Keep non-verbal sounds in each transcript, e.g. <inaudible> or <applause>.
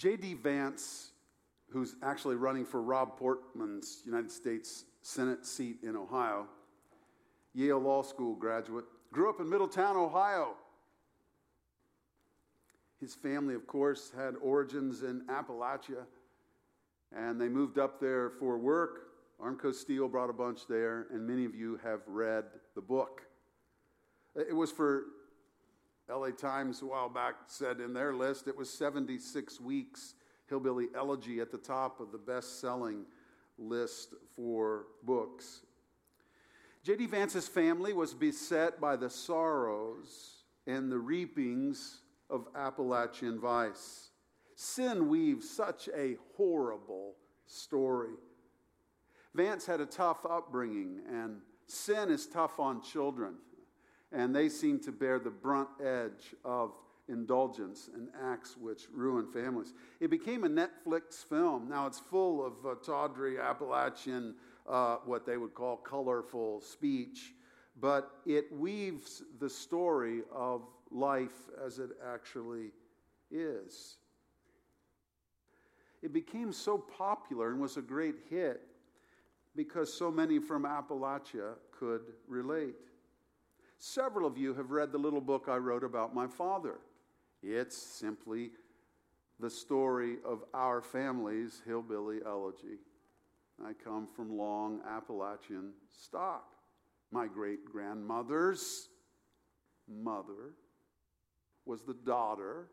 J.D. Vance, who's actually running for Rob Portman's United States Senate seat in Ohio, Yale Law School graduate, grew up in Middletown, Ohio. His family, of course, had origins in Appalachia, and they moved up there for work. Armco Steel brought a bunch there, and many of you have read the book. It was for LA Times a while back said in their list it was 76 weeks hillbilly elegy at the top of the best-selling list for books. J.D. Vance's family was beset by the sorrows and the reapings of Appalachian vice. Sin weaves such a horrible story. Vance had a tough upbringing, and sin is tough on children, and they seem to bear the brunt edge of indulgence and acts which ruin families. It became a Netflix film. Now it's full of uh, tawdry Appalachian, uh, what they would call colorful speech, but it weaves the story of life as it actually is. It became so popular and was a great hit because so many from Appalachia could relate. Several of you have read the little book I wrote about my father. It's simply the story of our family's hillbilly elegy. I come from long Appalachian stock. My great grandmother's mother was the daughter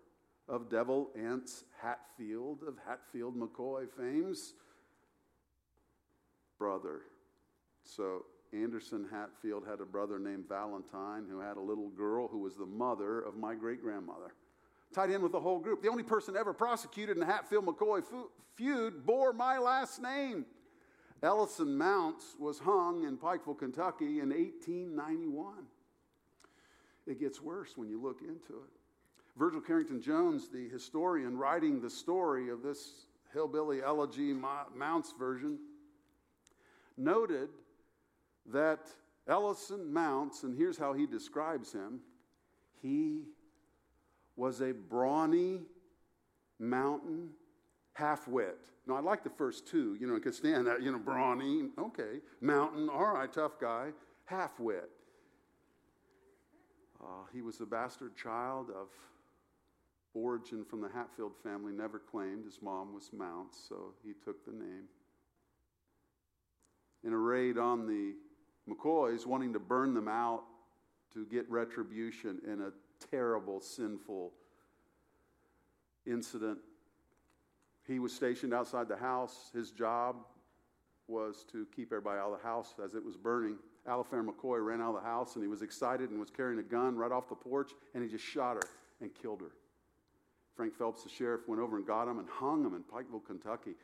of Devil Anse Hatfield of Hatfield McCoy fame's brother. So Anderson Hatfield had a brother named Valentine who had a little girl who was the mother of my great grandmother. Tied in with the whole group. The only person ever prosecuted in the Hatfield McCoy feud bore my last name. Ellison Mounts was hung in Pikeville, Kentucky in 1891. It gets worse when you look into it. Virgil Carrington Jones, the historian writing the story of this hillbilly elegy Mounts version, noted that Ellison Mounts, and here's how he describes him he was a brawny mountain half-wit. Now, I like the first two, you know, I could stand that, you know, brawny, okay, mountain, all right, tough guy, half-wit. Uh, he was a bastard child of origin from the Hatfield family, never claimed his mom was Mounts, so he took the name. In a raid on the McCoys, wanting to burn them out to get retribution in a terrible, sinful incident. He was stationed outside the house. His job was to keep everybody out of the house as it was burning. Alifair McCoy ran out of the house and he was excited and was carrying a gun right off the porch and he just shot her and killed her. Frank Phelps, the sheriff, went over and got him and hung him in Pikeville, Kentucky.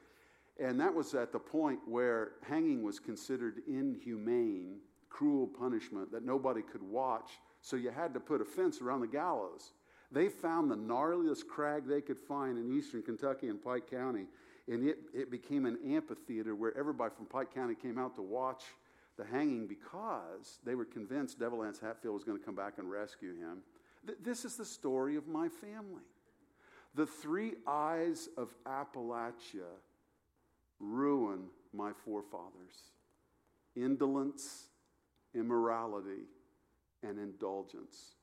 And that was at the point where hanging was considered inhumane, cruel punishment that nobody could watch. So you had to put a fence around the gallows. They found the gnarliest crag they could find in eastern Kentucky and Pike County. And it, it became an amphitheater where everybody from Pike County came out to watch the hanging because they were convinced Devil Anse Hatfield was going to come back and rescue him. Th- this is the story of my family. The three eyes of Appalachia ruin my forefathers indolence, immorality, and indulgence.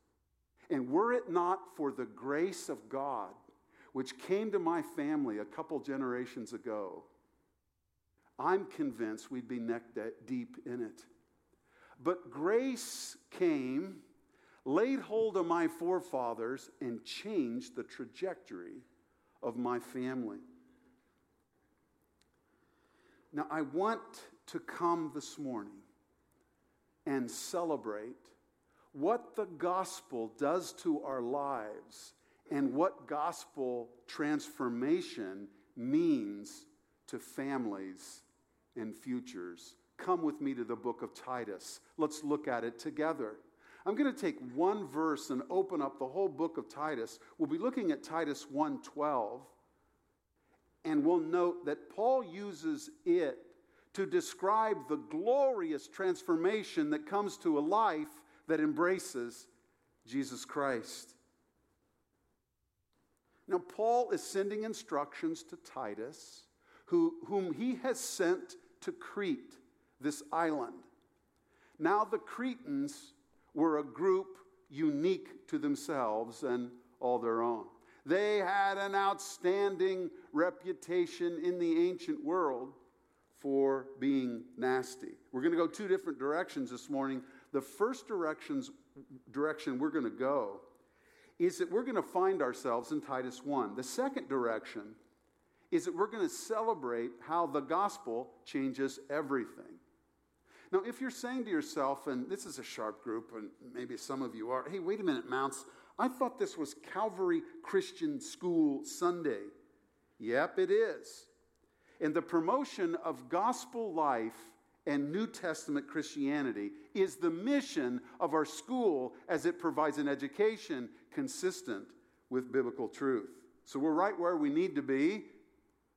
And were it not for the grace of God, which came to my family a couple generations ago, I'm convinced we'd be neck deep in it. But grace came laid hold of my forefathers and changed the trajectory of my family. Now, I want to come this morning and celebrate what the gospel does to our lives and what gospel transformation means to families and futures. Come with me to the book of Titus. Let's look at it together. I'm going to take one verse and open up the whole book of Titus. We'll be looking at Titus 1:12 and we'll note that Paul uses it to describe the glorious transformation that comes to a life that embraces Jesus Christ. Now, Paul is sending instructions to Titus, who, whom he has sent to Crete, this island. Now, the Cretans were a group unique to themselves and all their own. They had an outstanding reputation in the ancient world for being nasty. We're going to go two different directions this morning. The first directions, direction we're going to go is that we're going to find ourselves in Titus 1. The second direction is that we're going to celebrate how the gospel changes everything. Now, if you're saying to yourself, and this is a sharp group, and maybe some of you are, hey, wait a minute, Mounts, I thought this was Calvary Christian School Sunday. Yep, it is. And the promotion of gospel life and New Testament Christianity is the mission of our school as it provides an education consistent with biblical truth. So we're right where we need to be.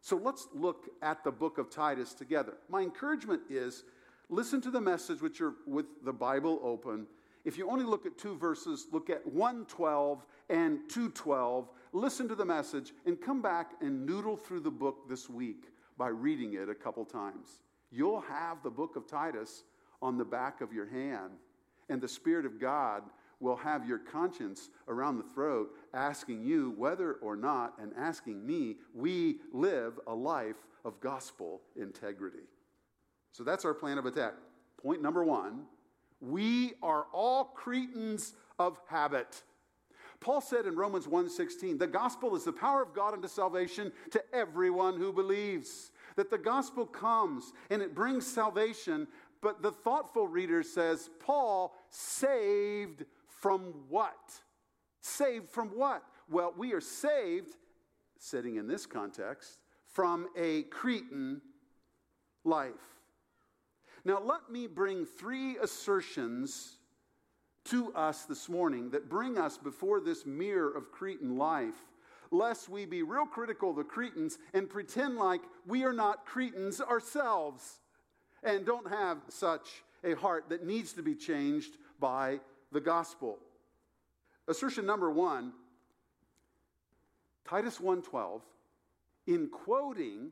So let's look at the book of Titus together. My encouragement is listen to the message which are with the Bible open. If you only look at two verses, look at 112 and 212. Listen to the message and come back and noodle through the book this week by reading it a couple times. You'll have the book of Titus on the back of your hand, and the Spirit of God will have your conscience around the throat asking you whether or not, and asking me, we live a life of gospel integrity. So that's our plan of attack. Point number one we are all Cretans of habit. Paul said in Romans 1:16, the gospel is the power of God unto salvation to everyone who believes. That the gospel comes and it brings salvation, but the thoughtful reader says, Paul saved from what? Saved from what? Well, we are saved, sitting in this context, from a Cretan life. Now, let me bring three assertions to us this morning that bring us before this mirror of Cretan life, lest we be real critical of the Cretans and pretend like we are not Cretans ourselves and don't have such a heart that needs to be changed by the gospel. Assertion number one Titus 1:12 in quoting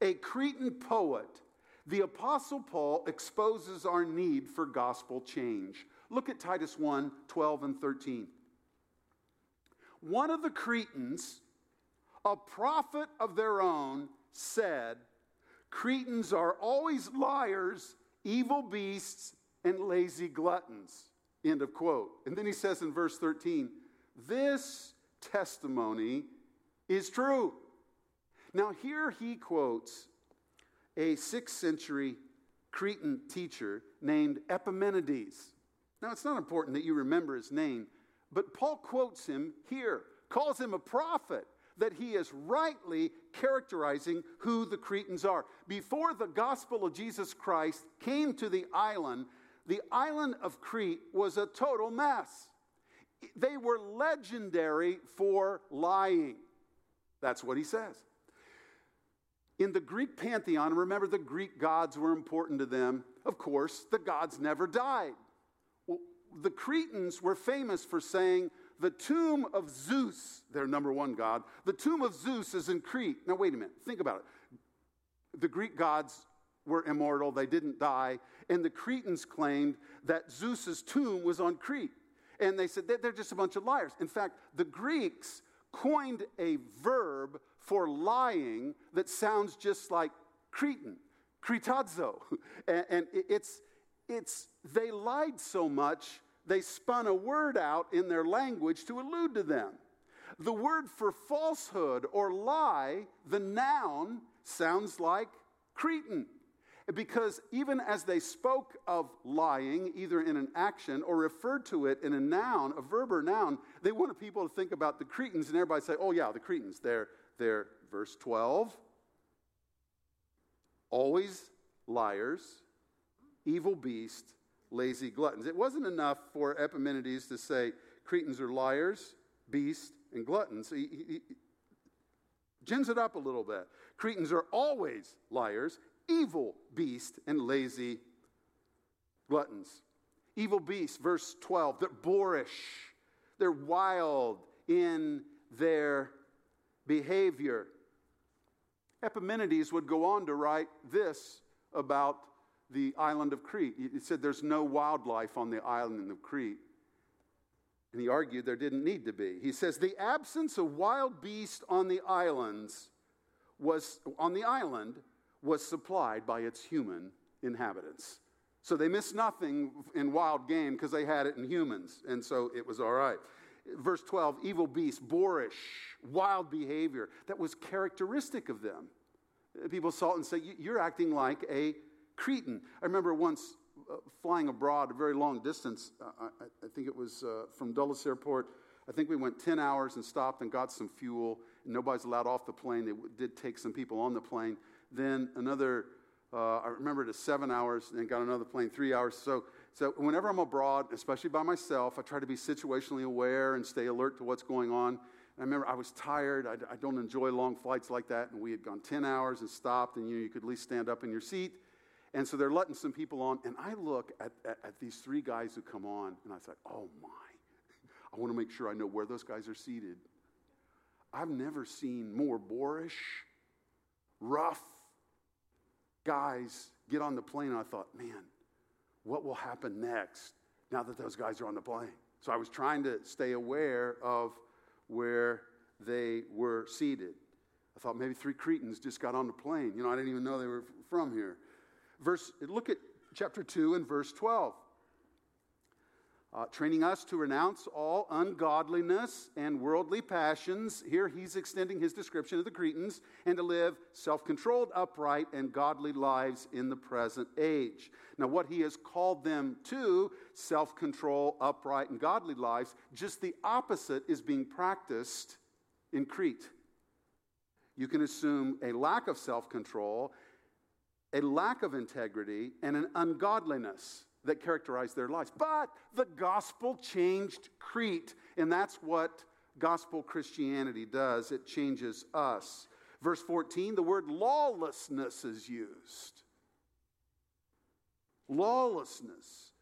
a Cretan poet the Apostle Paul exposes our need for gospel change. Look at Titus 1 12 and 13. One of the Cretans, a prophet of their own, said, Cretans are always liars, evil beasts, and lazy gluttons. End of quote. And then he says in verse 13, This testimony is true. Now, here he quotes a sixth century Cretan teacher named Epimenides. Now, it's not important that you remember his name, but Paul quotes him here, calls him a prophet, that he is rightly characterizing who the Cretans are. Before the gospel of Jesus Christ came to the island, the island of Crete was a total mess. They were legendary for lying. That's what he says. In the Greek pantheon, remember the Greek gods were important to them. Of course, the gods never died. Well, the Cretans were famous for saying, the tomb of Zeus, their number one god, the tomb of Zeus is in Crete. Now, wait a minute, think about it. The Greek gods were immortal, they didn't die, and the Cretans claimed that Zeus's tomb was on Crete. And they said they're just a bunch of liars. In fact, the Greeks coined a verb for lying that sounds just like Cretan, cretazo. <laughs> And, and it's, it's, they lied so much, they spun a word out in their language to allude to them. The word for falsehood or lie, the noun, sounds like Cretan. Because even as they spoke of lying, either in an action or referred to it in a noun, a verb or noun, they wanted people to think about the Cretans and everybody say, oh, yeah, the Cretans, they're, they're, verse 12, always liars, evil beasts, lazy gluttons. It wasn't enough for Epimenides to say Cretans are liars, beasts, and gluttons. He, he, he gins it up a little bit. Cretans are always liars, evil beasts, and lazy gluttons. Evil beasts, verse 12, they're boorish, they're wild in their behavior. Epimenides would go on to write this about the island of Crete. He said there's no wildlife on the island of Crete. And he argued there didn't need to be. He says the absence of wild beasts on the islands was on the island was supplied by its human inhabitants. So they missed nothing in wild game because they had it in humans, and so it was all right. Verse 12 evil beasts, boorish, wild behavior that was characteristic of them. People saw it and say, You're acting like a Cretan. I remember once uh, flying abroad a very long distance. Uh, I, think it was uh, from Dulles Airport. I think we went 10 hours and stopped and got some fuel. Nobody's allowed off the plane. They did take some people on the plane. Then another, uh, I remember it as seven hours, and got another plane three hours. So, so whenever I'm abroad, especially by myself, I try to be situationally aware and stay alert to what's going on. And I remember I was tired. I, I don't enjoy long flights like that. And we had gone 10 hours and stopped, and you, you could at least stand up in your seat and so they're letting some people on, and I look at, at, at these three guys who come on, and I thought, oh my, <laughs> I want to make sure I know where those guys are seated. I've never seen more boorish, rough guys get on the plane. And I thought, man, what will happen next now that those guys are on the plane? So I was trying to stay aware of where they were seated. I thought maybe three Cretans just got on the plane. You know, I didn't even know they were from here. Verse, look at chapter 2 and verse 12. Uh, training us to renounce all ungodliness and worldly passions. Here he's extending his description of the Cretans, and to live self controlled, upright, and godly lives in the present age. Now, what he has called them to self control, upright, and godly lives, just the opposite is being practiced in Crete. You can assume a lack of self control a lack of integrity, and an ungodliness that characterized their lives. But the gospel changed Crete, and that's what gospel Christianity does it changes us. Verse 14, the word lawlessness is used. Lawlessness.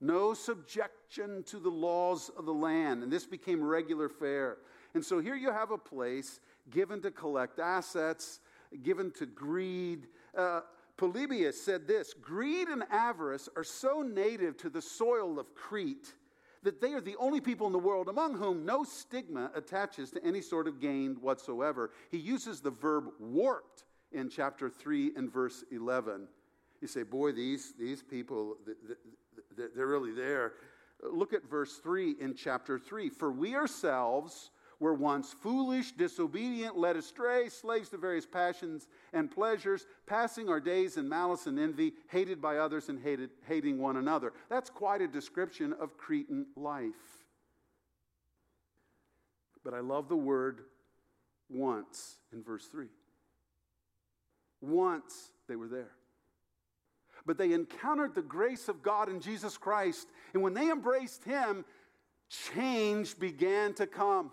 No subjection to the laws of the land. And this became regular fare. And so here you have a place given to collect assets, given to greed. Uh, Polybius said this Greed and avarice are so native to the soil of Crete that they are the only people in the world among whom no stigma attaches to any sort of gain whatsoever. He uses the verb warped in chapter 3 and verse 11. You say, boy, these, these people, they're really there. Look at verse 3 in chapter 3. For we ourselves were once foolish, disobedient, led astray, slaves to various passions and pleasures, passing our days in malice and envy, hated by others and hated, hating one another. That's quite a description of Cretan life. But I love the word once in verse 3. Once they were there. But they encountered the grace of God in Jesus Christ. And when they embraced Him, change began to come.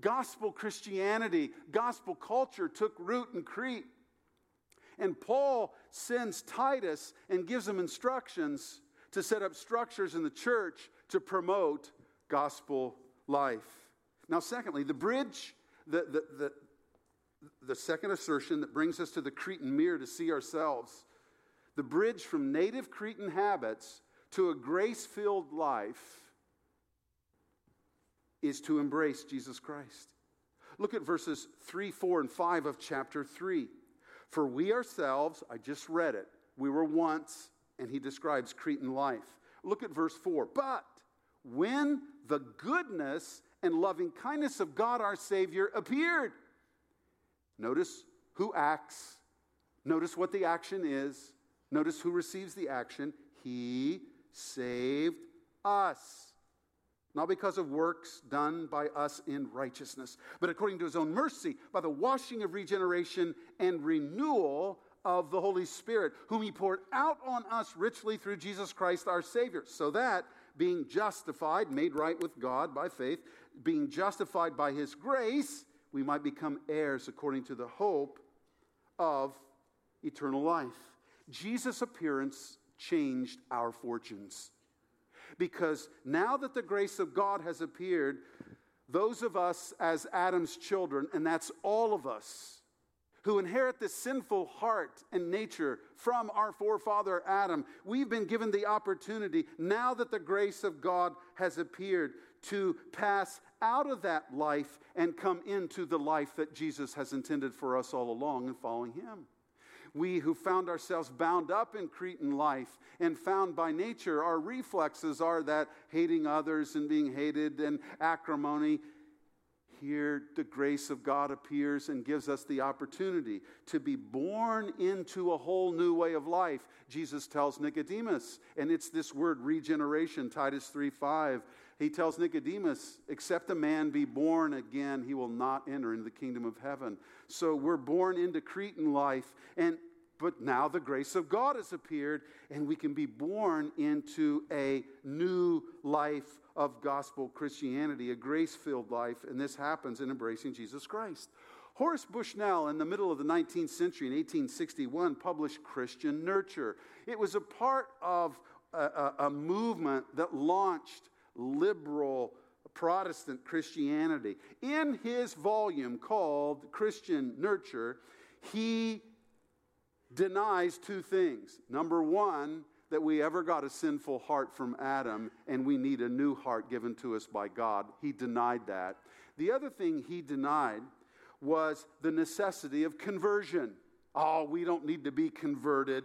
Gospel Christianity, gospel culture took root in Crete. And Paul sends Titus and gives him instructions to set up structures in the church to promote gospel life. Now, secondly, the bridge, the, the, the, the second assertion that brings us to the Cretan mirror to see ourselves, the bridge from native Cretan habits to a grace filled life is to embrace Jesus Christ. Look at verses 3, 4, and 5 of chapter 3. For we ourselves, I just read it, we were once, and he describes Cretan life. Look at verse 4. But when the goodness and loving kindness of God our Savior appeared, notice who acts, notice what the action is, notice who receives the action. He saved us not because of works done by us in righteousness, but according to his own mercy, by the washing of regeneration and renewal of the Holy Spirit, whom he poured out on us richly through Jesus Christ our Savior, so that, being justified, made right with God by faith, being justified by his grace, we might become heirs according to the hope of eternal life. Jesus' appearance changed our fortunes because now that the grace of God has appeared, those of us as Adam's children, and that's all of us, who inherit this sinful heart and nature from our forefather Adam, we've been given the opportunity, now that the grace of God has appeared, to pass out of that life and come into the life that Jesus has intended for us all along and following Him. We who found ourselves bound up in Cretan life and found by nature our reflexes are that hating others and being hated and acrimony here the grace of God appears and gives us the opportunity to be born into a whole new way of life. Jesus tells Nicodemus, and it's this word regeneration, Titus 3 5. He tells Nicodemus, except a man be born again, he will not enter into the kingdom of heaven. So we're born into Cretan life, and but now the grace of God has appeared, and we can be born into a new life of gospel Christianity, a grace filled life, and this happens in embracing Jesus Christ. Horace Bushnell, in the middle of the 19th century, in 1861, published Christian Nurture. It was a part of a, a, a movement that launched liberal Protestant Christianity. In his volume called Christian Nurture, he denies two things. Number one, that we ever got a sinful heart from Adam and we need a new heart given to us by God. He denied that. The other thing he denied was the necessity of conversion. Oh, we don't need to be converted.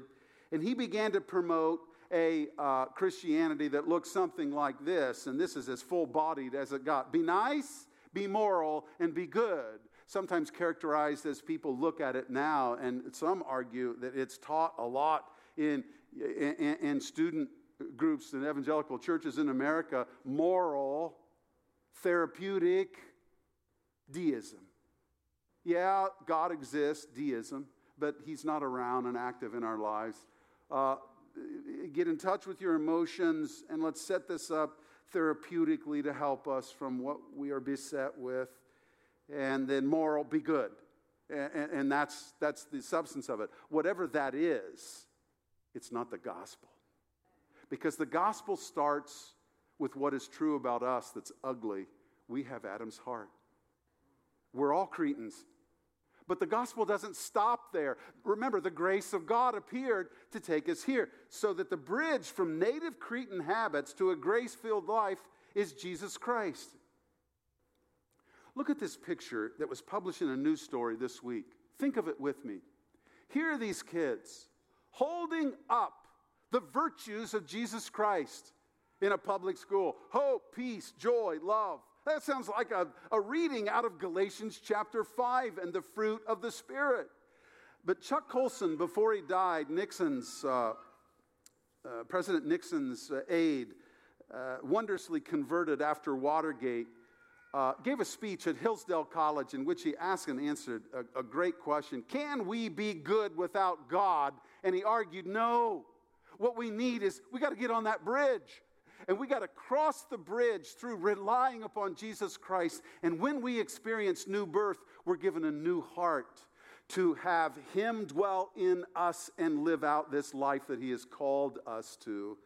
And he began to promote a uh, Christianity that looks something like this, and this is as full bodied as it got be nice, be moral, and be good. Sometimes characterized as people look at it now, and some argue that it's taught a lot in and student groups in evangelical churches in America moral, therapeutic deism. Yeah, God exists, deism, but He's not around and active in our lives. Uh, get in touch with your emotions and let's set this up therapeutically to help us from what we are beset with. And then moral, be good. And, and that's, that's the substance of it. Whatever that is, it's not the gospel. Because the gospel starts with what is true about us that's ugly. We have Adam's heart. We're all Cretans. But the gospel doesn't stop there. Remember, the grace of God appeared to take us here, so that the bridge from native Cretan habits to a grace filled life is Jesus Christ. Look at this picture that was published in a news story this week. Think of it with me. Here are these kids holding up the virtues of Jesus Christ in a public school hope, peace, joy, love. That sounds like a, a reading out of Galatians chapter 5 and the fruit of the Spirit. But Chuck Colson, before he died, Nixon's, uh, uh, President Nixon's uh, aide, uh, wondrously converted after Watergate, uh, gave a speech at Hillsdale College in which he asked and answered a, a great question Can we be good without God? And he argued, No. What we need is we got to get on that bridge. And we got to cross the bridge through relying upon Jesus Christ. And when we experience new birth, we're given a new heart to have Him dwell in us and live out this life that He has called us to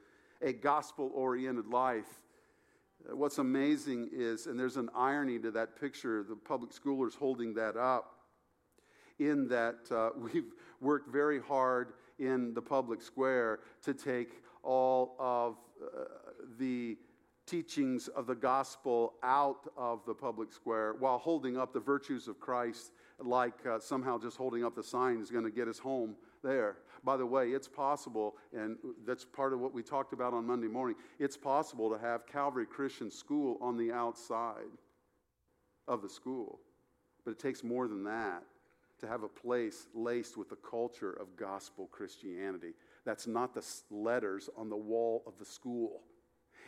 a gospel oriented life. What's amazing is, and there's an irony to that picture, the public schoolers holding that up, in that uh, <laughs> we've worked very hard in the public square to take all of uh, the teachings of the gospel out of the public square while holding up the virtues of Christ, like uh, somehow just holding up the sign is going to get us home there. By the way, it's possible, and that's part of what we talked about on Monday morning. It's possible to have Calvary Christian School on the outside of the school, but it takes more than that to have a place laced with the culture of gospel Christianity. That's not the letters on the wall of the school.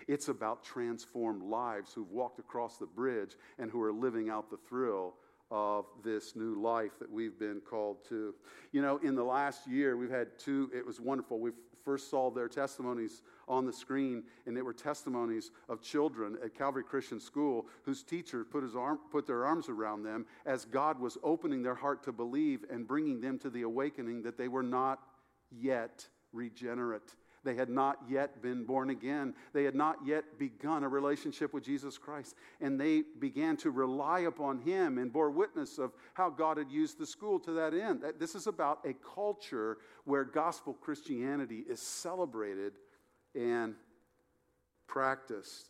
It's about transformed lives who've walked across the bridge and who are living out the thrill of this new life that we've been called to. You know, in the last year, we've had two, it was wonderful. We first saw their testimonies on the screen, and they were testimonies of children at Calvary Christian School whose teacher put, his arm, put their arms around them as God was opening their heart to believe and bringing them to the awakening that they were not yet regenerate. They had not yet been born again. They had not yet begun a relationship with Jesus Christ. And they began to rely upon Him and bore witness of how God had used the school to that end. This is about a culture where gospel Christianity is celebrated and practiced.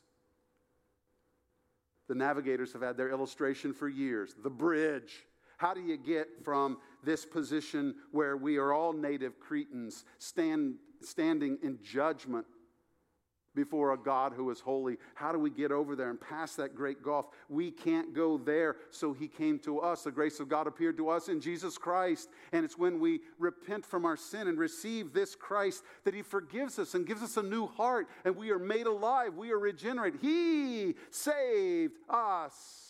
The navigators have had their illustration for years the bridge. How do you get from this position where we are all native Cretans stand, standing in judgment before a God who is holy. How do we get over there and pass that great gulf? We can't go there, so He came to us. The grace of God appeared to us in Jesus Christ. And it's when we repent from our sin and receive this Christ that He forgives us and gives us a new heart, and we are made alive. We are regenerated. He saved us.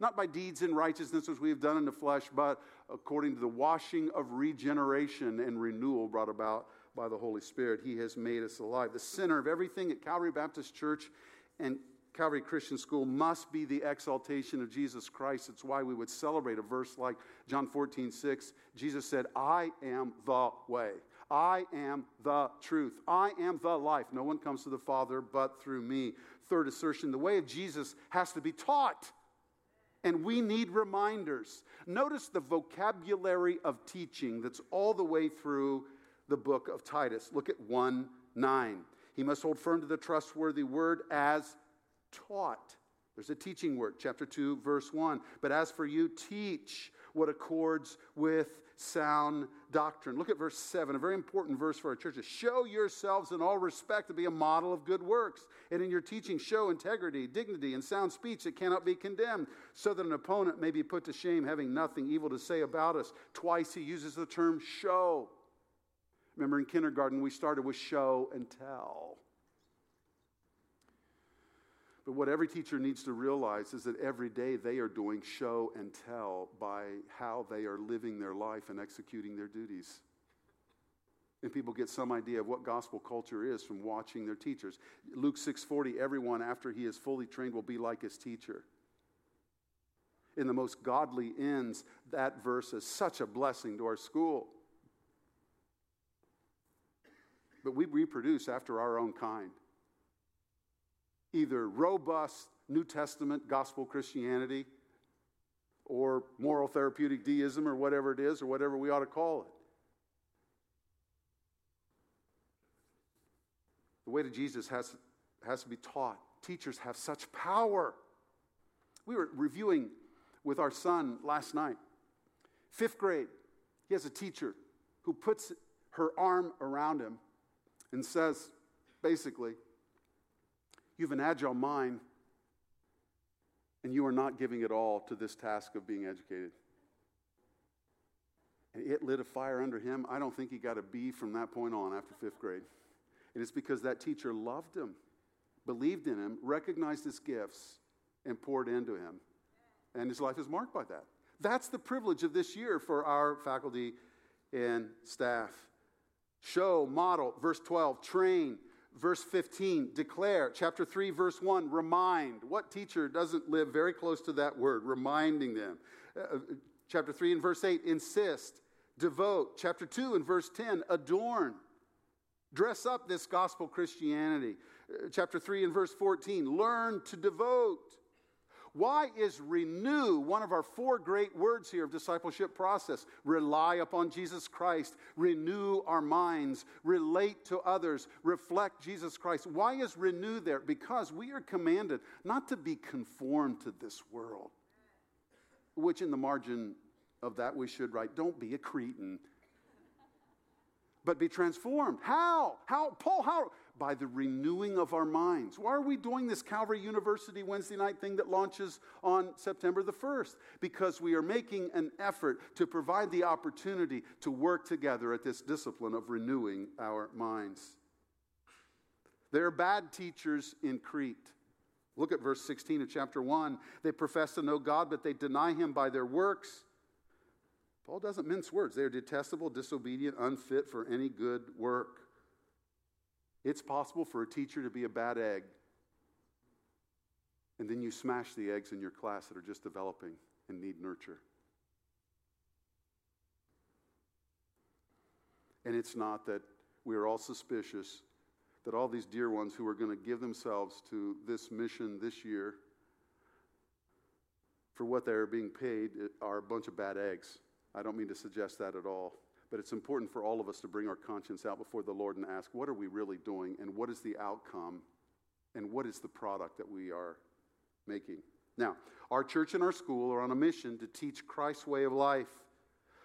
Not by deeds and righteousness which we have done in the flesh, but according to the washing of regeneration and renewal brought about by the Holy Spirit. He has made us alive. The center of everything at Calvary Baptist Church and Calvary Christian School must be the exaltation of Jesus Christ. It's why we would celebrate a verse like John 14, 6. Jesus said, I am the way. I am the truth. I am the life. No one comes to the Father but through me. Third assertion the way of Jesus has to be taught. And we need reminders. Notice the vocabulary of teaching that's all the way through the book of Titus. Look at 1 9. He must hold firm to the trustworthy word as taught. There's a teaching word, chapter 2, verse 1. But as for you, teach what accords with sound doctrine. Look at verse 7, a very important verse for our churches. Show yourselves in all respect to be a model of good works, and in your teaching, show integrity, dignity, and sound speech that cannot be condemned, so that an opponent may be put to shame, having nothing evil to say about us. Twice he uses the term show. Remember in kindergarten, we started with show and tell. But what every teacher needs to realize is that every day they are doing show and tell by how they are living their life and executing their duties. And people get some idea of what gospel culture is from watching their teachers. Luke 6:40 everyone after he is fully trained will be like his teacher. In the most godly ends that verse is such a blessing to our school but we reproduce after our own kind. Either robust New Testament gospel Christianity or moral therapeutic deism or whatever it is or whatever we ought to call it. The way to Jesus has, has to be taught. Teachers have such power. We were reviewing with our son last night. Fifth grade, he has a teacher who puts her arm around him and says basically, you have an agile mind and you are not giving it all to this task of being educated. And it lit a fire under him. I don't think he got a B from that point on after fifth grade. And it's because that teacher loved him, believed in him, recognized his gifts, and poured into him. And his life is marked by that. That's the privilege of this year for our faculty and staff. Show, model, verse 12, train, verse 15, declare, chapter 3, verse 1, remind. What teacher doesn't live very close to that word, reminding them? Uh, uh chapter 3 and verse 8, insist, devote. Chapter 2 and verse 10, adorn. Dress up this gospel Christianity. Uh, chapter 3 and verse 14, learn to devote. Why is renew one of our four great words here of discipleship process? Rely upon Jesus Christ, renew our minds, relate to others, reflect Jesus Christ. Why is renew there? Because we are commanded not to be conformed to this world, which in the margin of that we should write, don't be a Cretan but be transformed. How? How? Paul, how? By the renewing of our minds. Why are we doing this Calvary University Wednesday night thing that launches on September the 1st? Because we are making an effort to provide the opportunity to work together at this discipline of renewing our minds. There are bad teachers in Crete. Look at verse 16 of chapter 1. They profess to know God, but they deny him by their works. Paul doesn't mince words. They are detestable, disobedient, unfit for any good work. It's possible for a teacher to be a bad egg, and then you smash the eggs in your class that are just developing and need nurture. And it's not that we are all suspicious that all these dear ones who are going to give themselves to this mission this year for what they're being paid are a bunch of bad eggs. I don't mean to suggest that at all. But it's important for all of us to bring our conscience out before the Lord and ask, what are we really doing? And what is the outcome? And what is the product that we are making? Now, our church and our school are on a mission to teach Christ's way of life.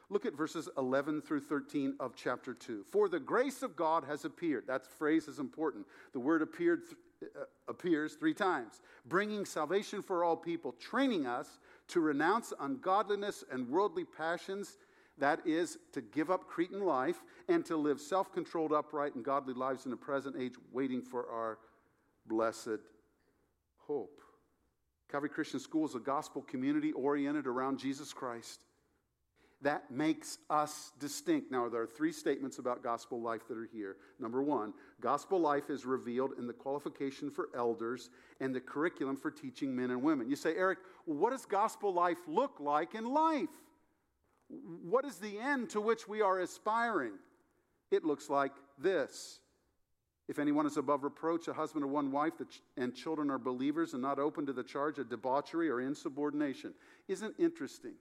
Look at verses 11 through 13 of chapter 2. For the grace of God has appeared. That phrase is important. The word appeared uh, appears three times, bringing salvation for all people, training us to renounce ungodliness and worldly passions that is, to give up Cretan life and to live self controlled, upright, and godly lives in the present age, waiting for our blessed hope. Calvary Christian School is a gospel community oriented around Jesus Christ. That makes us distinct. Now, there are three statements about gospel life that are here. Number one, gospel life is revealed in the qualification for elders and the curriculum for teaching men and women. You say, Eric, what does gospel life look like in life? What is the end to which we are aspiring? It looks like this. If anyone is above reproach, a husband or one wife and children are believers and not open to the charge of debauchery or insubordination. Isn't interesting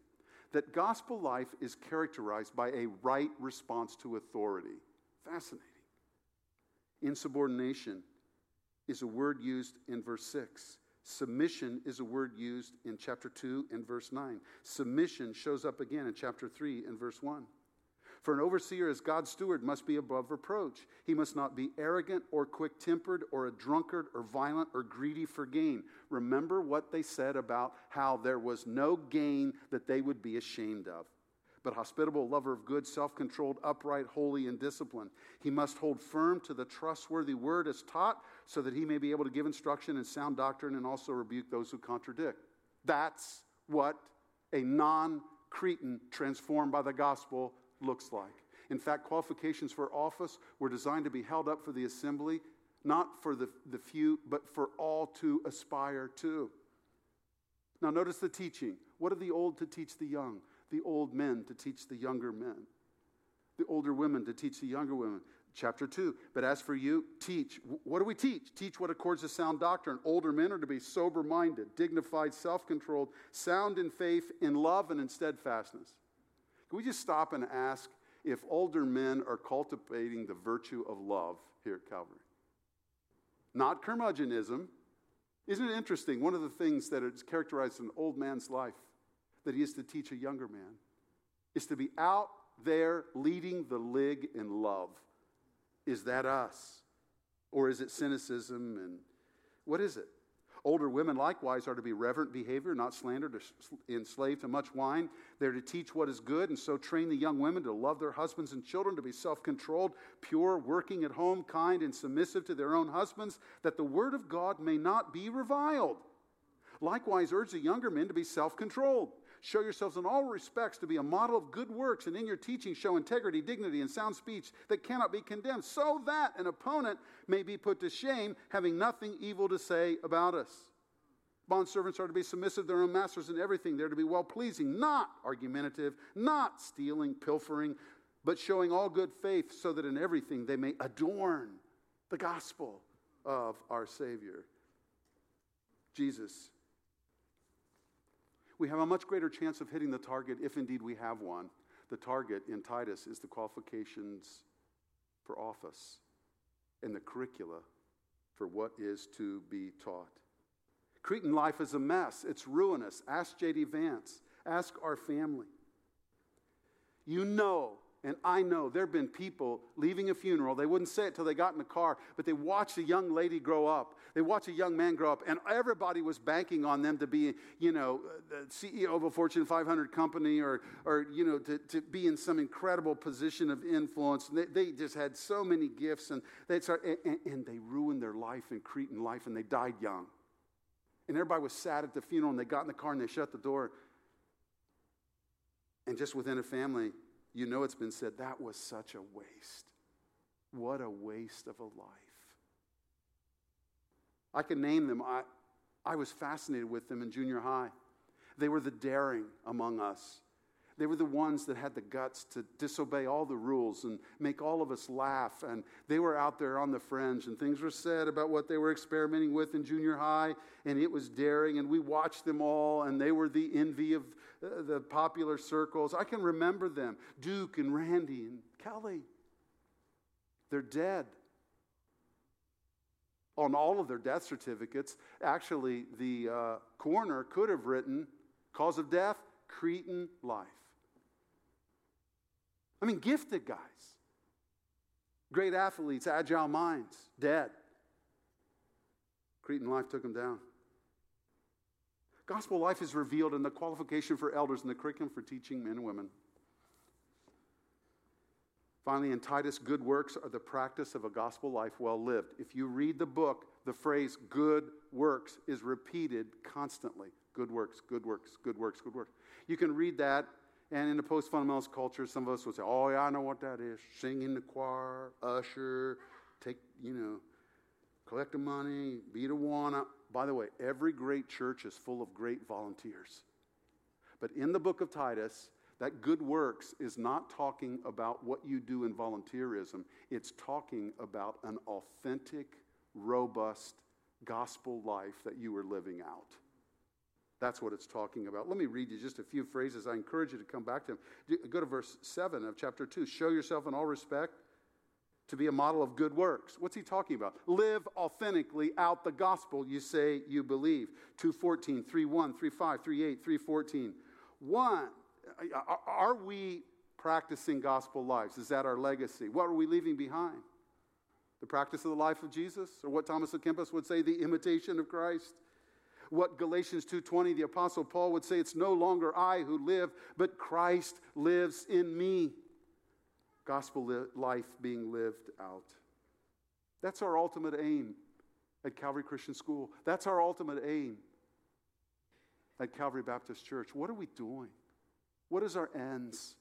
that gospel life is characterized by a right response to authority? Fascinating. Insubordination is a word used in verse 6. Submission is a word used in chapter 2 and verse 9. Submission shows up again in chapter 3 and verse 1. For an overseer as God's steward must be above reproach. He must not be arrogant or quick tempered or a drunkard or violent or greedy for gain. Remember what they said about how there was no gain that they would be ashamed of but hospitable, lover of good, self controlled, upright, holy, and disciplined. He must hold firm to the trustworthy word as taught, so that he may be able to give instruction in sound doctrine and also rebuke those who contradict. That's what a non Cretan transformed by the gospel looks like. In fact, qualifications for office were designed to be held up for the assembly, not for the, the few, but for all to aspire to. Now, notice the teaching. What are the old to teach the young? The old men to teach the younger men, the older women to teach the younger women, chapter 2. But as for you, teach. What do we teach? Teach what accords to sound doctrine. Older men are to be sober minded, dignified, self controlled, sound in faith, in love, and in steadfastness. Can we just stop and ask if older men are cultivating the virtue of love here at Calvary? Not curmudgeonism. Isn't it interesting? One of the things that is characterized an old man's life that he is to teach a younger man is to be out there leading the lig in love. Is that us? Or is it cynicism? And what is it? Older women likewise are to be reverent behavior, not slandered or enslaved to much wine. They're to teach what is good and so train the young women to love their husbands and children, to be self controlled, pure, working at home, kind, and submissive to their own husbands, that the word of God may not be reviled. Likewise, urge the younger men to be self controlled Show yourselves in all respects to be a model of good works, and in your teaching show integrity, dignity, and sound speech that cannot be condemned, so that an opponent may be put to shame, having nothing evil to say about us. Bondservants are to be submissive to their own masters in everything. They're to be well pleasing, not argumentative, not stealing, pilfering, but showing all good faith, so that in everything they may adorn the gospel of our Savior. Jesus we have a much greater chance of hitting the target if indeed we have one. The target in Titus is the qualifications for office and the curricula for what is to be taught. Cretan life is a mess, it's ruinous. Ask J.D. Vance, ask our family. You know and I know there have been people leaving a funeral. They wouldn't say it till they got in the car, but they watched a young lady grow up. They watched a young man grow up, and everybody was banking on them to be, you know, the CEO of a Fortune 500 company or, or you know, to, to be in some incredible position of influence. They, they just had so many gifts, and they start, and, and they ruined their life and Cretan life, and they died young. And everybody was sad at the funeral, and they got in the car and they shut the door. And just within a family, you know it's been said that was such a waste. What a waste of a life. I can name them. I, I was fascinated with them in junior high. They were the daring among us. They were the ones that had the guts to disobey all the rules and make all of us laugh. And they were out there on the fringe, and things were said about what they were experimenting with in junior high, and it was daring. And we watched them all, and they were the envy of uh, the popular circles. I can remember them Duke and Randy and Kelly. They're dead. On all of their death certificates, actually, the uh, coroner could have written cause of death, Cretan life. I mean, gifted guys, great athletes, agile minds, dead. Cretan life took them down. Gospel life is revealed in the qualification for elders and the curriculum for teaching men and women. Finally, in Titus, good works are the practice of a gospel life well lived. If you read the book, the phrase good works is repeated constantly. Good works, good works, good works, good works. You can read that and in the post fundamentalist culture, some of us would say, oh, yeah, I know what that is. Sing in the choir, usher, take, you know, collect the money, be the one. By the way, every great church is full of great volunteers. But in the book of Titus, that good works is not talking about what you do in volunteerism, it's talking about an authentic, robust gospel life that you are living out. That's what it's talking about. Let me read you just a few phrases. I encourage you to come back to them. Go to verse 7 of chapter 2. Show yourself in all respect to be a model of good works. What's he talking about? Live authentically out the gospel you say you believe. 214, 31, 35, 38, 314. One, are we practicing gospel lives? Is that our legacy? What are we leaving behind? The practice of the life of Jesus? Or what Thomas à Kempis would say, the imitation of Christ? What Galatians 2:20 the apostle Paul would say it's no longer I who live but Christ lives in me. Gospel li- life being lived out. That's our ultimate aim at Calvary Christian School. That's our ultimate aim at Calvary Baptist Church. What are we doing? What is our ends?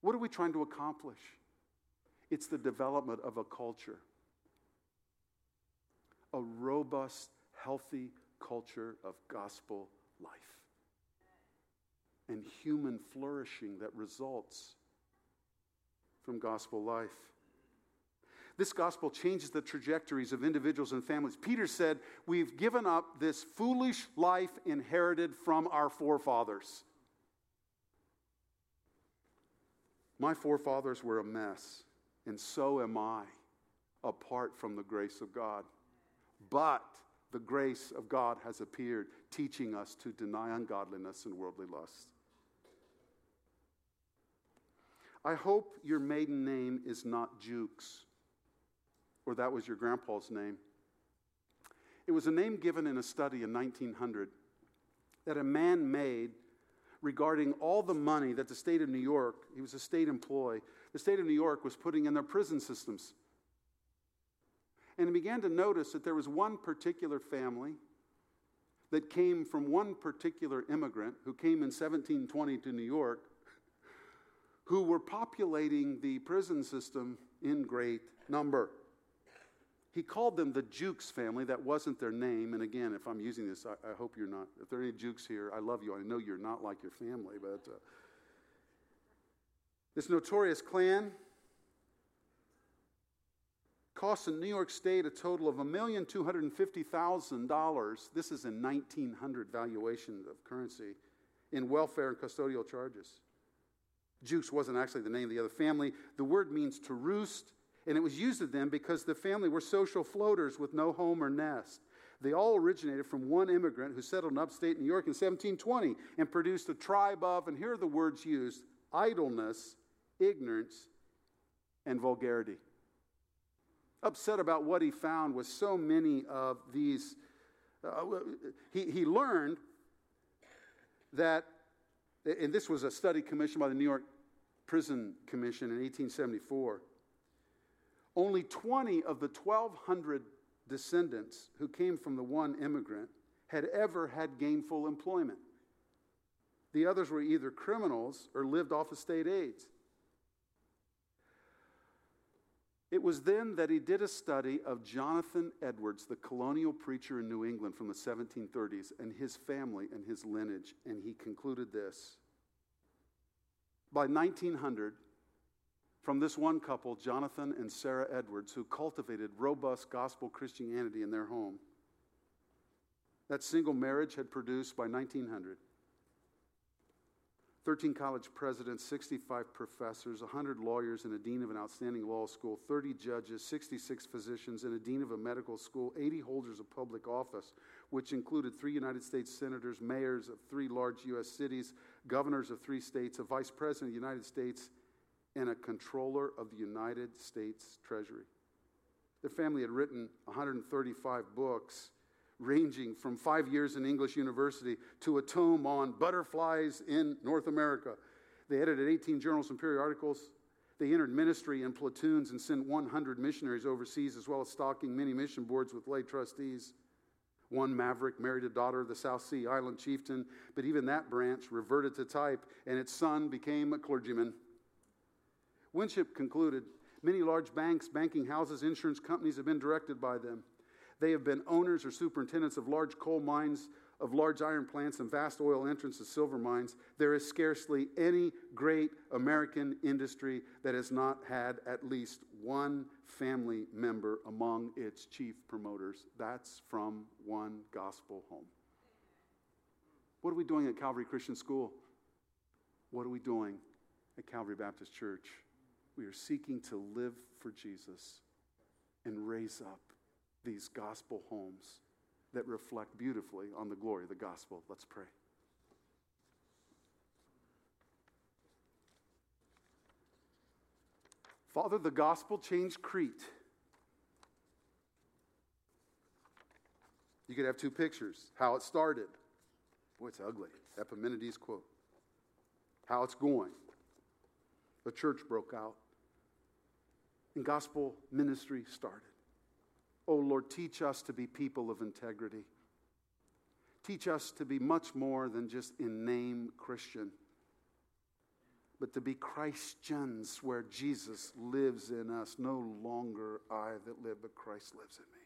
What are we trying to accomplish? It's the development of a culture, a robust healthy culture of gospel life and human flourishing that results from gospel life. This gospel changes the trajectories of individuals and families. Peter said, We've given up this foolish life inherited from our forefathers. My forefathers were a mess, and so am I, apart from the grace of God. But the grace of God has appeared, teaching us to deny ungodliness and worldly lusts. I hope your maiden name is not Jukes, or that was your grandpa's name. It was a name given in a study in 1900 that a man made regarding all the money that the state of New York, he was a state employee, the state of New York was putting in their prison systems and he began to notice that there was one particular family that came from one particular immigrant who came in 1720 to New York who were populating the prison system in great number. He called them the Jukes family. That wasn't their name. And again, if I'm using this, I, I hope you're not. If there are any Jukes here, I love you. I know you're not like your family, but uh, this notorious clan costs in New York State a total of $1,250,000. This is in 1900 valuation of currency in welfare and custodial charges. Jukes wasn't actually the name of the other family. The word means to roost, and it was used of them because the family were social floaters with no home or nest. They all originated from one immigrant who settled in upstate New York in 1720 and produced a tribe of, and here are the words used idleness, ignorance, and vulgarity upset about what he found with so many of these. Uh, he, he learned that, and this was a study commissioned by the New York Prison Commission in 1874. Only 20 of the 1,200 descendants who came from the one immigrant had ever had gainful employment. The others were either criminals or lived off of state aids. It was then that he did a study of Jonathan Edwards, the colonial preacher in New England from the 1730s, and his family and his lineage, and he concluded this. By 1900, from this one couple, Jonathan and Sarah Edwards, who cultivated robust gospel Christianity in their home, that single marriage had produced by 1900 13 college presidents, 65 professors, 100 lawyers, and a dean of an outstanding law school, 30 judges, 66 physicians, and a dean of a medical school, 80 holders of public office, which included three United States senators, mayors of three large U.S. cities, governors of three states, a vice president of the United States, and a controller of the United States Treasury. The family had written 135 books ranging from five years in English university to a tome on butterflies in North America. They edited 18 journals and periodicals. They entered ministry in platoons and sent 100 missionaries overseas, as well as stocking many mission boards with lay trustees. One maverick married a daughter of the South Sea Island chieftain, but even that branch reverted to type, and its son became a clergyman. Winship concluded many large banks, banking houses, insurance companies have been directed by them. They have been owners or superintendents of large coal mines, of large iron plants, and vast oil entrance and silver mines. There is scarcely any great American industry that has not had at least one family member among its chief promoters. That's from one gospel home. What are we doing at Calvary Christian School? What are we doing at Calvary Baptist Church? We are seeking to live for Jesus and raise up these gospel homes that reflect beautifully on the glory of the gospel. Let's pray. Father, the gospel changed Crete. You could have two pictures how it started. Boy, it's ugly. Epimenides' quote. How it's going. The church broke out, and gospel ministry started. Oh Lord, teach us to be people of integrity. Teach us to be much more than just in name Christian, but to be Christians where Jesus lives in us. No longer I that live, but Christ lives in me.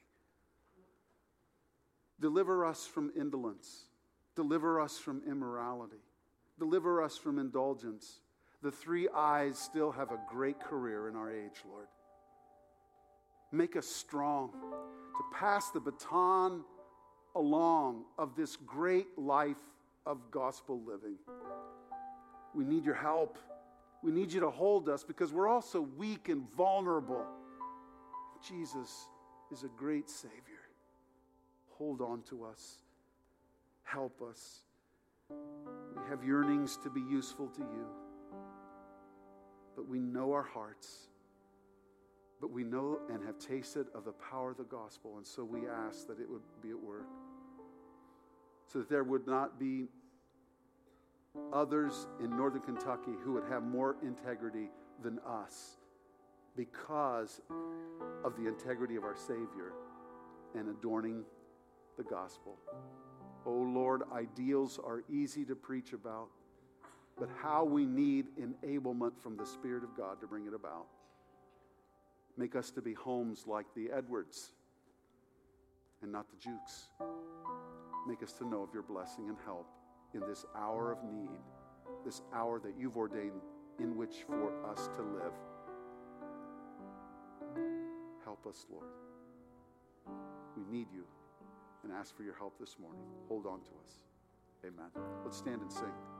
Deliver us from indolence. Deliver us from immorality. Deliver us from indulgence. The three I's still have a great career in our age, Lord. Make us strong to pass the baton along of this great life of gospel living. We need your help. We need you to hold us because we're also weak and vulnerable. Jesus is a great Savior. Hold on to us. Help us. We have yearnings to be useful to you, but we know our hearts but we know and have tasted of the power of the gospel, and so we ask that it would be at work. So that there would not be others in northern Kentucky who would have more integrity than us because of the integrity of our Savior and adorning the gospel. Oh Lord, ideals are easy to preach about, but how we need enablement from the Spirit of God to bring it about. Make us to be homes like the Edwards and not the Jukes. Make us to know of your blessing and help in this hour of need, this hour that you've ordained in which for us to live. Help us, Lord. We need you and ask for your help this morning. Hold on to us. Amen. Let's stand and sing.